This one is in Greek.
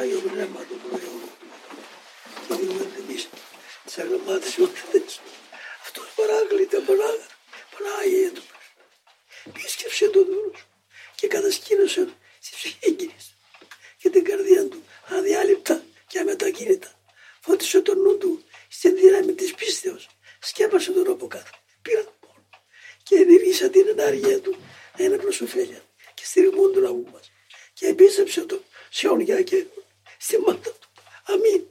Άγιο Πνεύμα του Θεού. Και δίνουμε εμείς τις αγραμμάτες μαθητές. Αυτός παράκλητε, παράγα, Πανάγιε του. Πίσκεψε τον δούλο σου και κατασκήνωσε στη ψυχή εκείνης και την καρδία του αδιάλειπτα και αμετακίνητα. Φώτισε τον νου του στη δύναμη της πίστεως. Σκέπασε τον από κάτω. Πήρα τον πόνο και ενήργησα την ενάργεια του να είναι προς ωφέλεια και στηριγμόν του λαού μας. Και επίστεψε τον σε όνια και στη μάτα του. Αμήν.